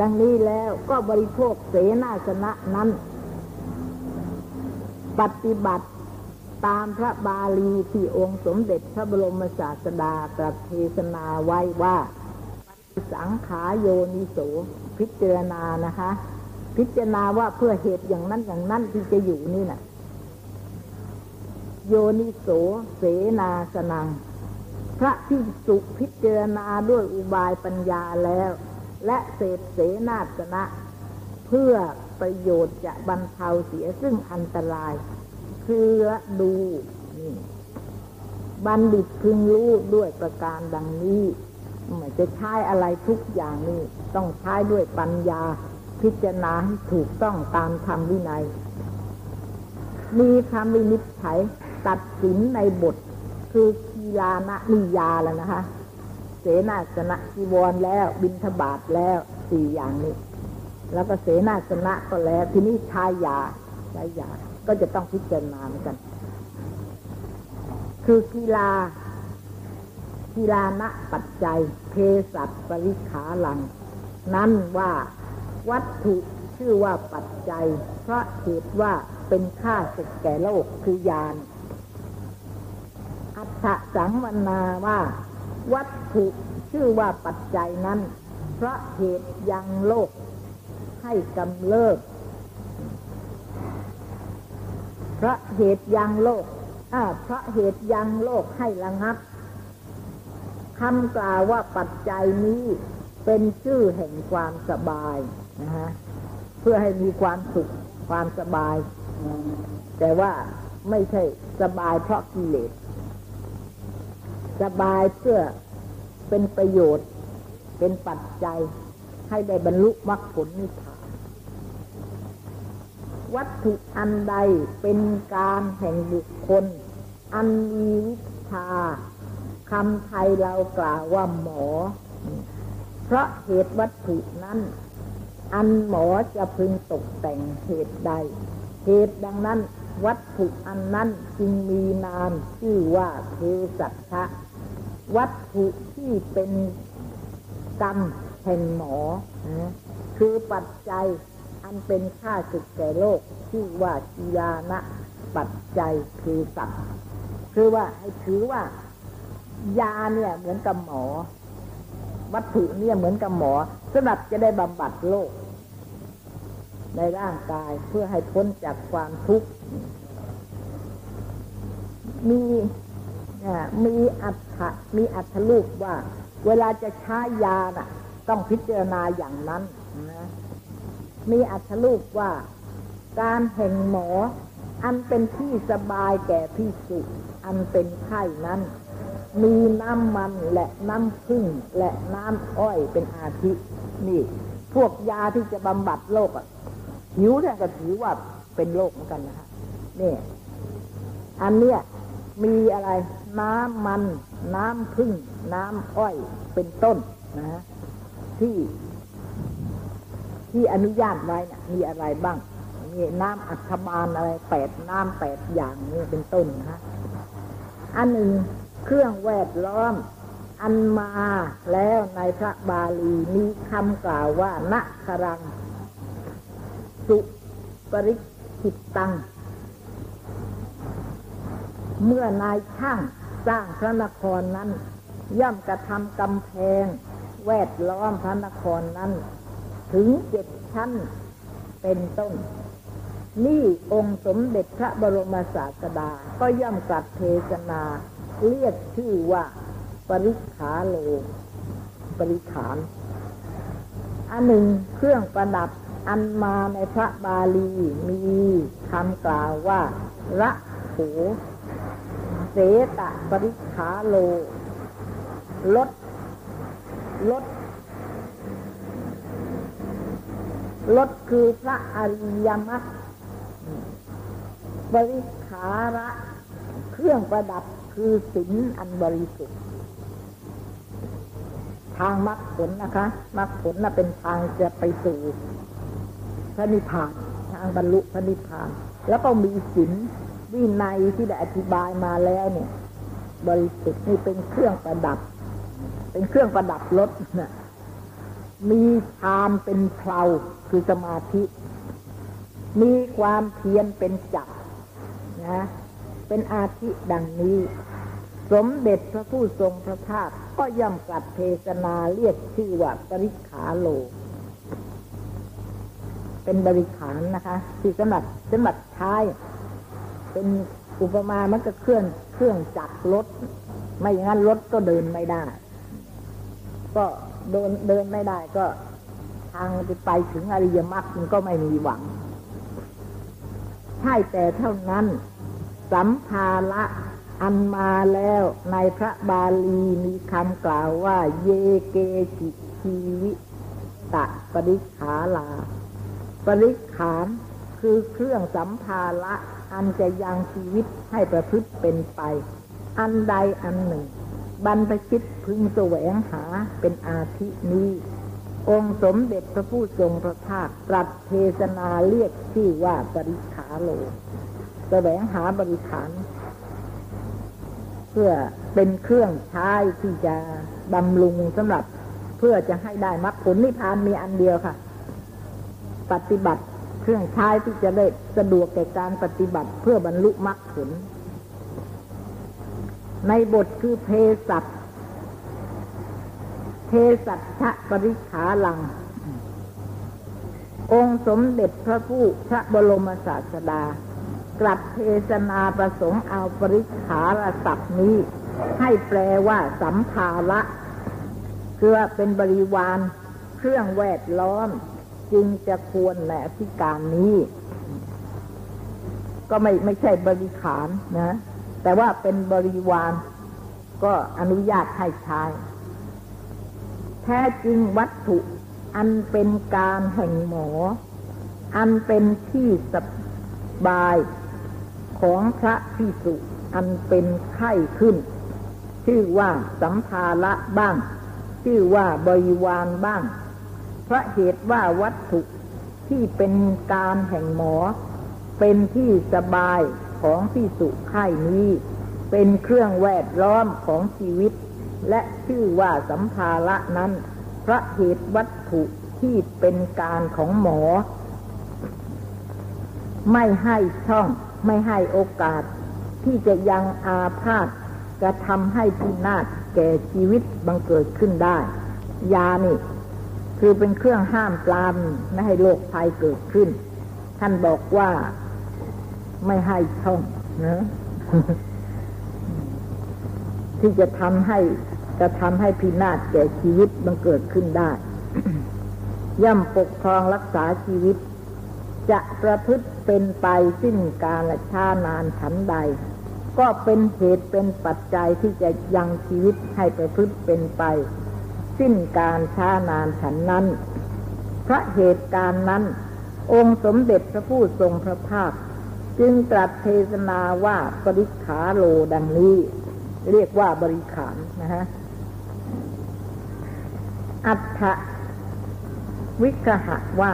ดังนี้แล้วก็บริโภคเสนาสนะนั้น ปฏิบัติ ตามพระบาลีที่องค์สมเด็จพระบรมศาสดาตรัสเทศนาไว้ว่า สังขาโยนิโสพิจารณานะคะ พิจารณาว่าเพื่อเหตุอย่างนั้นอย่างนั้นที่จะอยู่นี่นะ่ะ โยนิโสเสนาสนัง พระที่สุพิจารณาด้วยอุบายปัญญาแล้ว และเศษเสนาสนะ เพื่อประโยชน์จะบรรเทาเสียซึ่งอันตราย คือดูนี่บัณฑิตพึงรู้ด้วยประการดังนี้ไม่จะใช้อะไรทุกอย่างนี่ต้องใช้ด้วยปัญญา พิจารณาให้ถูกต้องตามธรรมวินัย มีคำวินิจฉัยตัดสินในบท คือกีฬานะนิยาแล้วนะคะ เสนาสนะจีวรแล้ว บินทบาทแล้วสี่อย่างนี้ แล้วก็เสนาสนะก็แล้ว ทีนี้ชายยาชายยา ก็จะต้องพิจารณาเหมือนกัน คือกีฬากีฬานะปัจจัยเพสัตปริขาลัง นั้นว่าวัตถุชื่อว่าปัจจัย เพราะเหตุว่าเป็นค่าศึกแก่โลกคือยาน อัฏสังวนาว่า วัตถุชื่อว่าปัจจัยนั้น เพราะเหตุยังโลกให้กำเริบเพระเหตุยังโลกเพราะเหตุยังโลกให้ระงับคำกล่าวว่าปัจจัยนี้เป็นชื่อแห่งความสบายนะฮะเพื่อให้มีความสุขความสบาย แต่ว่าไม่ใช่สบายเพราะกิเลส สบายเพื่อเป็นประโยชน์ เป็นปัจจัยให้ได้บรรลุมรรคผลนิพพาน วัตถุอันใดเป็นการแห่งบุคคล อันมีวิชาคำไทยเรากล่าวว่าหมอ เพราะเหตุวัตถุนั้น อันหมอจะพึงตกแต่งเหตุใด เหตุดังนั้นวัตถุอันนั้นจึงมีนามชื่อว่าเทสัตถะวัตถุที่เป็นกรรมแห่งหมอ คือปัจจัย อันเป็นค่าศึกแก่โลกชื่อว่ากียานะปัจจัยคือสัตว์คือว่าให้ถือว่า ยาเนี่ยเหมือนกับหมอ วัตถุเนี่ยเหมือนกับหมอสำหรับจะได้บำบัดโรคในร่างกายเพื่อให้พ้นจากความทุกข์มีมีอัตมีอัตลูกว่า เวลาจะใช้ยาน่ะ ต้องพิจารณาอย่างนั้นนะ มีอัตลูกว่า การแห่งหมอ อันเป็นที่สบายแก่พิสุอันเป็นไข้นั้น มีน้ำมันและน้ำพึ่งและน้ำอ้อยเป็นอาทินี่ พวกยาที่จะบำบัดโรคอะหิวเนี่ยก็ถือว่าเป็นโรคเหมือนกันนะฮะนี่อันเนี้ยมีอะไร น้ำมัน น้ำพึ่ง น้ำอ้อยเป็นต้นนะที่ ที่อนุญาตไว้นะมีอะไรบ้าง มีน้ำอัฐบาลอะไรแปดน้ำแปดอย่างนี่เป็นต้นนะฮะอันหนึ่งเครื่องแวดล้อม อันมาแล้วในพระบาลีมีคำกล่าวว่านครัง สุปริคิตตัง เมื่อนายช่างสร้างพระนครนั้น ย่อมกระทำกำแพง แวดล้อมพระนครนั้น ถึงเจ็ดชั้นเป็นต้น นี่องค์สมเด็จพระบรมศาสดา ก็ย่อมกัดเทศนา เรียกชื่อว่า ปริขาโล ปริขานอันหนึ่งเครื่องประดับอันมาในพระบาลีมีคำกล่าวว่า ระโขเสตะปริขาโลลดลด ลดคือพระอริยมรรคบริขาระเครื่องประดับคือศีลอันบริสุทธิ์ ทางมรรคผลนะคะมรรคผลน่ะเป็นทางจะไปสู่พระนิพพานทางบรรลุพระนิพพาน แล้วก็มีศีลวินัยที่ได้อธิบายมาแล้วเนี่ย บริสุทธิ์นี่เป็นเครื่องประดับ เป็นเครื่องประดับรถนะมีฌานเป็นเพลา คือสมาธิ มีความเพียรเป็นจักนะเป็นอาทิดังนี้ สมเด็จพระผู้ทรงพระภาคก็ย่อมกัดเทศนาเรียกชื่อว่าปริขาโล เป็นบริขารนะคะที่สำหรับสำหรับใช้เป็นอุปมามันก็เครื่องเครื่องจักรรถ ไม่อย่างนั้นรถก็เดินไม่ได้ ก็เดินเดินไม่ได้ก็ ทางไปถึงอริยมรรคมันก็ไม่มีหวัง ใช่แต่เท่านั้น สัมภาระอันมาแล้วในพระบาลีมีคำกล่าวว่า เยเกจิชีวิตะปริขาลา ปริขานคือเครื่องสัมภาระอันจะยังชีวิตให้ประพฤติเป็นไป อันใดอันหนึ่ง บรรพชิตพึงแสวงหาเป็นอาทินี้ องค์สมเด็จพระผู้ทรงพระภาคตรัสเทศนาเรียกชื่อว่าบริขาโลแสวงหาบริขาร เพื่อเป็นเครื่องใช้ที่จะบำรุงสำหรับเพื่อจะให้ได้มรรคผลนิพพานมีอันเดียวค่ะ ปฏิบัติเครื่องใช้ที่จะได้สะดวกแก่การปฏิบัติเพื่อบรรลุมรรคผล ในบทคือเพสัต เทสัตชะปริขาลัง องค์สมเด็จพระผู้พระบรมศาสดา กลับเทศนาประสงค์เอาปริขารศัพท์นี้ ให้แปลว่าสัมภาระคือว่าเป็นบริวารเครื่องแวดล้อม จึงจะควรในอธิการนี้ ก็ไม่ไม่ใช่บริขารนะ แต่ว่าเป็นบริวาร ก็อนุญาตให้ใช้ แท้จริงวัตถุ อันเป็นการแห่งหมอ อันเป็นที่สบายของพระพิสุอันเป็นไข้ขึ้น ชื่อว่าสัมภาระบ้าง ชื่อว่าบริวารบ้างพราะเหตุว่าวัตถุที่เป็นการแห่งหมอ เป็นที่สบายของที่สุไข่นี้ เป็นเครื่องแวดล้อมของชีวิต และชื่อว่าสัมภาระนั้นพระเหตุวัตถุที่เป็นการของหมอ ไม่ให้ช่อง ไม่ให้โอกาส ที่จะยังอาพาธกระทำให้พินาศแก่ชีวิตบังเกิดขึ้นได้ ยานี่ คือเป็นเครื่องห้ามปรามไม่ให้โรคภัยเกิดขึ้น ท่านบอกว่าไม่ให้ช่องนะ ที่จะทำให้จะทำให้พินาศแก่ชีวิตบังเกิดขึ้นได้ ย่อมปกครองรักษาชีวิต จะประพฤติเป็นไปสิ้นการละชานานฉันใด ก็เป็นเหตุเป็นปัจจัยที่จะยังชีวิตให้ประพฤติเป็นไป สิ้นการช้านานฉันนั้น พระเหตุการณ์นั้น องค์สมเด็จพระผู้ทรงพระภาค จึงตรัสเทศนาว่าปริขาโลดังนี้ เรียกว่าบริขารนะฮะอัฏฐวิกหะว่า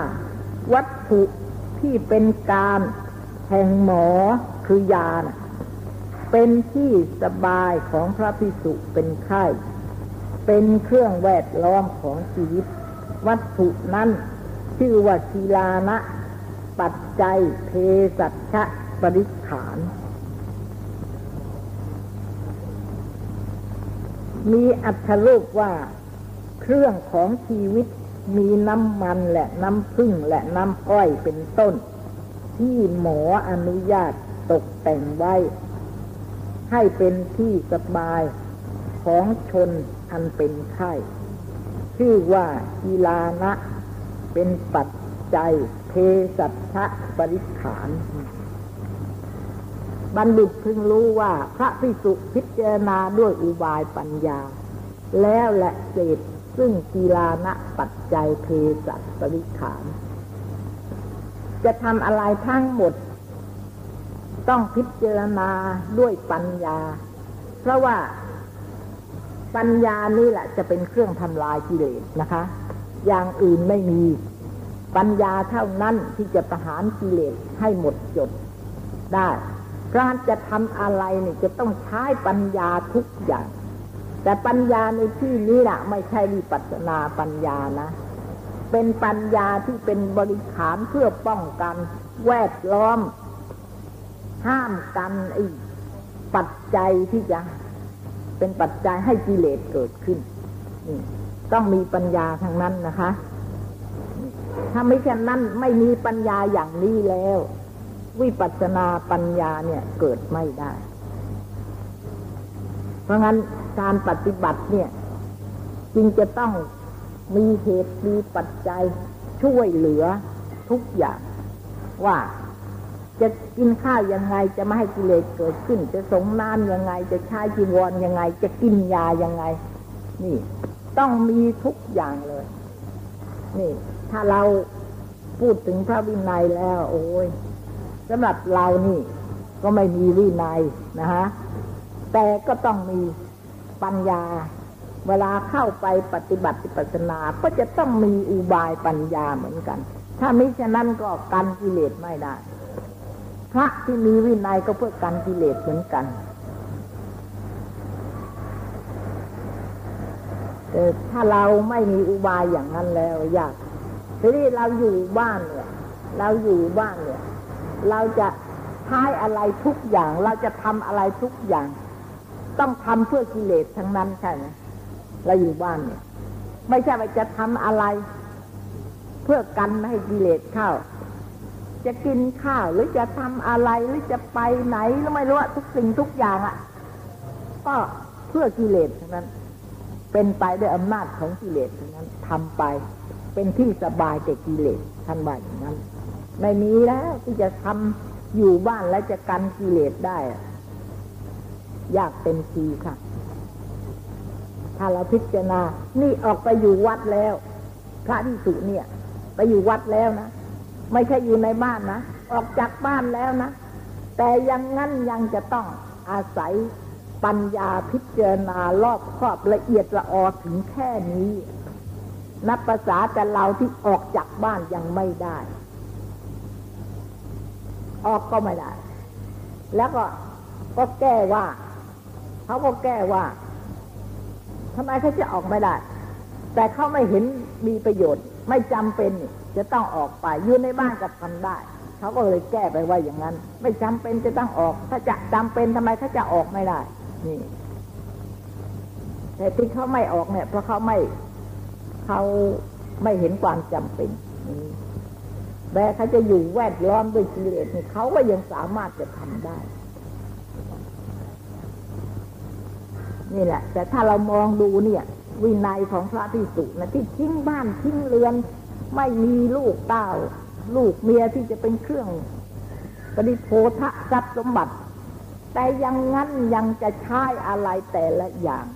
วัตถุที่เป็นการแห่งหมอคือยานะเป็นที่สบายของพระพิสุเป็นไข้เป็นเครื่องแวดล้อมของชีวิต วัตถุนั้นชื่อว่าชีลานะ ปัจจัยเพสัชะปริขาน มีอัตรูปว่าเครื่องของชีวิตมีน้ำมันและน้ำพึ่งและน้ำอ้อยเป็นต้น ที่หมออนุญาตตกแต่งไว้ ให้เป็นที่สบายของชนอันเป็นไข้ชื่อว่ากีลานะ เป็นปัจจัยเพสัชะบริขาร บัณฑิตพึงรู้ว่าพระพิสุพิจารณาด้วยอุบายปัญญา แล้วและเศษซึ่งกีฬานะปัจจัยเพสับริขารจะทำอะไรทั้งหมด ต้องพิจารณาด้วยปัญญา เพราะว่าปัญญานี่แหละจะเป็นเครื่องทำลายกิเลสนะคะ อย่างอื่นไม่มี ปัญญาเท่านั้นที่จะประหารกิเลสให้หมดจดได้ การจะทำอะไรเนี่ยจะต้องใช้ปัญญาทุกอย่าง แต่ปัญญาในที่นี้นะไม่ใช่วิปัสนาปัญญานะ เป็นปัญญาที่เป็นบริขารเพื่อป้องกัน แวดล้อม ห้ามกันไอ้ปัจจัยที่จะ เป็นปัจจัยให้กิเลสเกิดขึ้นต้องมีปัญญาทางนั้นนะคะ ถ้าไม่เช่นนั้นไม่มีปัญญาอย่างนี้แล้ว วิปัสสนาปัญญาเนี่ยเกิดไม่ได้ เพราะงั้นการปฏิบัติเนี่ย จึงจะต้องมีเหตุมีปัจจัยช่วยเหลือทุกอย่าง ว่าจะกินข้าวยังไงจะไม่ให้กิเลสเกิดขึ้น จะสงน้ำยังไง จะใช้จีวรยังไง จะกินยายังไง นี่ ต้องมีทุกอย่างเลย นี่ ถ้าเราพูดถึงพระวินัยแล้ว โอ้ย สำหรับเรานี่ ก็ไม่มีวินัยนะฮะแต่ก็ต้องมีปัญญา เวลาเข้าไปปฏิบัติปัสนา ก็จะต้องมีอุบายปัญญาเหมือนกัน ถ้ามิฉะนั้นก็กันกิเลสไม่ได้ พระที่มีวินัยก็เพื่อกันกิเลสเหมือนกันแต่ถ้าเราไม่มีอุบายอย่างนั้นแล้วยากทีนี้เราอยู่บ้านเนี่ย เราอยู่บ้านเนี่ย เราจะใช้อะไรทุกอย่าง เราจะทำอะไรทุกอย่าง ต้องทำเพื่อกิเลสทั้งนั้นใช่ไหมเราอยู่บ้านเนี่ย ไม่ใช่ว่าจะทำอะไร เพื่อกันไม่ให้กิเลสเข้า จะกินข้าวหรือจะทำอะไรหรือจะไปไหนหรือไม่รู้ว่าทุกสิ่งทุกอย่างอะ่ะ ก็เพื่อกิเลสทั้งนั้น เป็นไปด้วยอำนาจของกิเลสทั้งนั้นทำไปเป็นที่สบายแต่กิเลสท่านว่าอย่างนั้น ไม่มีแล้วที่จะทำอยู่บ้านแล้วจะกันกิเลสได้ยากเต็มทีค่ะ ถ้าเราพิจารณา นี่ออกไปอยู่วัดแล้ว พระที่สุเนี่ย ไปอยู่วัดแล้วนะ ไม่ใช่อยู่ในบ้านนะ ออกจากบ้านแล้วนะ แต่ยังงั้นยังจะต้องอาศัยปัญญาพิจารณารอบครอบละเอียดละออถึงแค่นี้ นับภาษาแต่เราที่ออกจากบ้านยังไม่ได้ ออกก็ไม่ได้ แล้วก็ก็แก้ว่า เขาก็แก้ว่าทำไมเขาจะออกไม่ได้ แต่เขาไม่เห็นมีประโยชน์ ไม่จำเป็นจะต้องออกไปอยู่ในบ้านก็ทำได้ เขาก็เลยแก้ไปว่าอย่างนั้น ไม่จำเป็นจะต้องออก ถ้าจะจำเป็นทำไมเขาจะออกไม่ได้ นี่แต่ที่เขาไม่ออกเนี่ยเพราะเขาไม่เขาไม่เห็นความจำเป็นนี่ แต่เขาจะอยู่แวดล้อมด้วยกิเลสนี่เขาก็ยังสามารถจะทำได้ นี่แหละ แต่ถ้าเรามองดูเนี่ย วินัยของพระพิสุนะที่ทิ้งบ้านทิ้งเรือน ไม่มีลูกเต้า ลูกเมียที่จะเป็นเครื่องปฏิโพธะทรัพย์สมบัติ แต่ยังงั้นยังจะใช้อะไรแต่ละอย่าง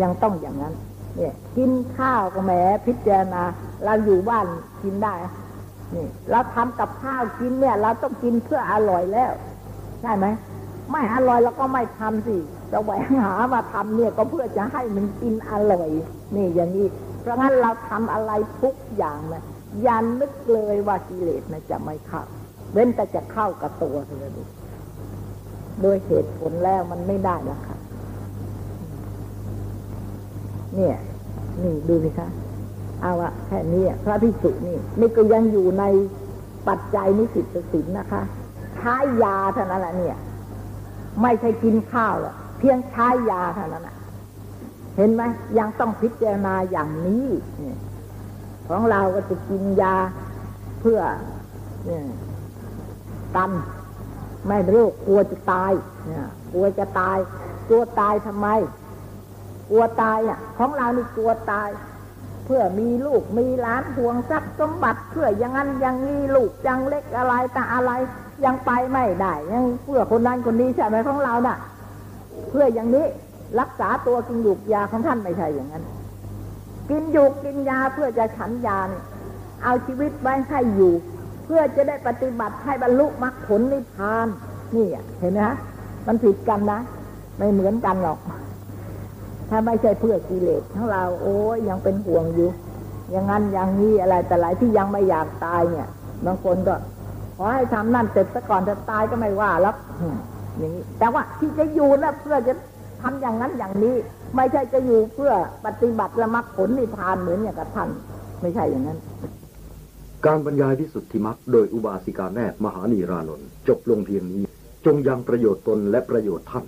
ยังต้องอย่างนั้น เนี่ย กินข้าวก็แหมพิจารณาเราอยู่บ้านกินได้ นี่เราทำกับข้าวกินเนี่ย เราต้องกินเพื่ออร่อยแล้ว ใช่ไหมไม่อร่อยเราก็ไม่ทำสิจะแหวงหามาทำเนี่ยก็เพื่อจะให้มันกินอร่อย นี่อย่างนี้ เพราะงั้นเราทำอะไรทุกอย่างนะย่านึกเลยว่ากิเลสนะจะไม่เข้าเว้นแต่จะเข้ากับตัวเธอดูโดยเหตุผลแล้วมันไม่ได้ละค่ะ เนี่ย นี่ดูสิคะ เอาอะแค่นี้พระพิสุนี่นี่ก็ยังอยู่ในปัจจัยนิสิตสินนะคะ ใช้ยาเท่านั้นแหละเนี่ย ไม่ใช่กินข้าวหรอกเพียงใช้ยาเท่านั้นนะเห็นไหมยังต้องพิจารณาอย่างนี้ของเราก็จะกินยาเพื่อเนี่ยกันไม่รู้กลัวจะตายกลัวจะตายกลัวตายทำไม กลัวตายอะ ของเรานี่กลัวตาย เพื่อมีลูกมีหลานห่วงทรัพย์สมบัติเพื่ออย่างนั้นอย่างนี้ลูกยังเล็กอะไรแต่อะไรยังไปไม่ได้ยังเพื่อคนนั้นคนนี้ใช่ไหมของเราน่ะ เพื่ออย่างนี้รักษาตัวกินยูกยาของท่านไม่ใช่อย่างนั้น กินยูกกินยาเพื่อจะฉันยาเนี่ยเอาชีวิตไว้ให้อยู่ เพื่อจะได้ปฏิบัติให้บรรลุมรรคผลนิพพานนี่เห็นไหมฮะมันผิดกันนะ ไม่เหมือนกันหรอก ถ้าไม่ใช่เพื่อกิเลสของเราโอ้ยยังเป็นห่วงอยู่ อย่างนั้นอย่างนี้อะไรแต่หลายที่ยังไม่อยากตายเนี่ยบางคนก็ขอให้ทำนั่นเสร็จซะก่อนจะตายก็ไม่ว่าแล้วอย่างนี้ แต่ว่าที่จะอยู่นะเพื่อจะทำอย่างนั้นอย่างนี้ ไม่ใช่จะอยู่เพื่อปฏิบัติละมรรคผลนิพพานเหมือนอย่างกับท่านไม่ใช่อย่างนั้น การบรรยายวิสุทธิมรรคโดยอุบาสิกาแนบมหานีรานนท์จบลงเพียงนี้ จงยังประโยชน์ตนและประโยชน์ท่าน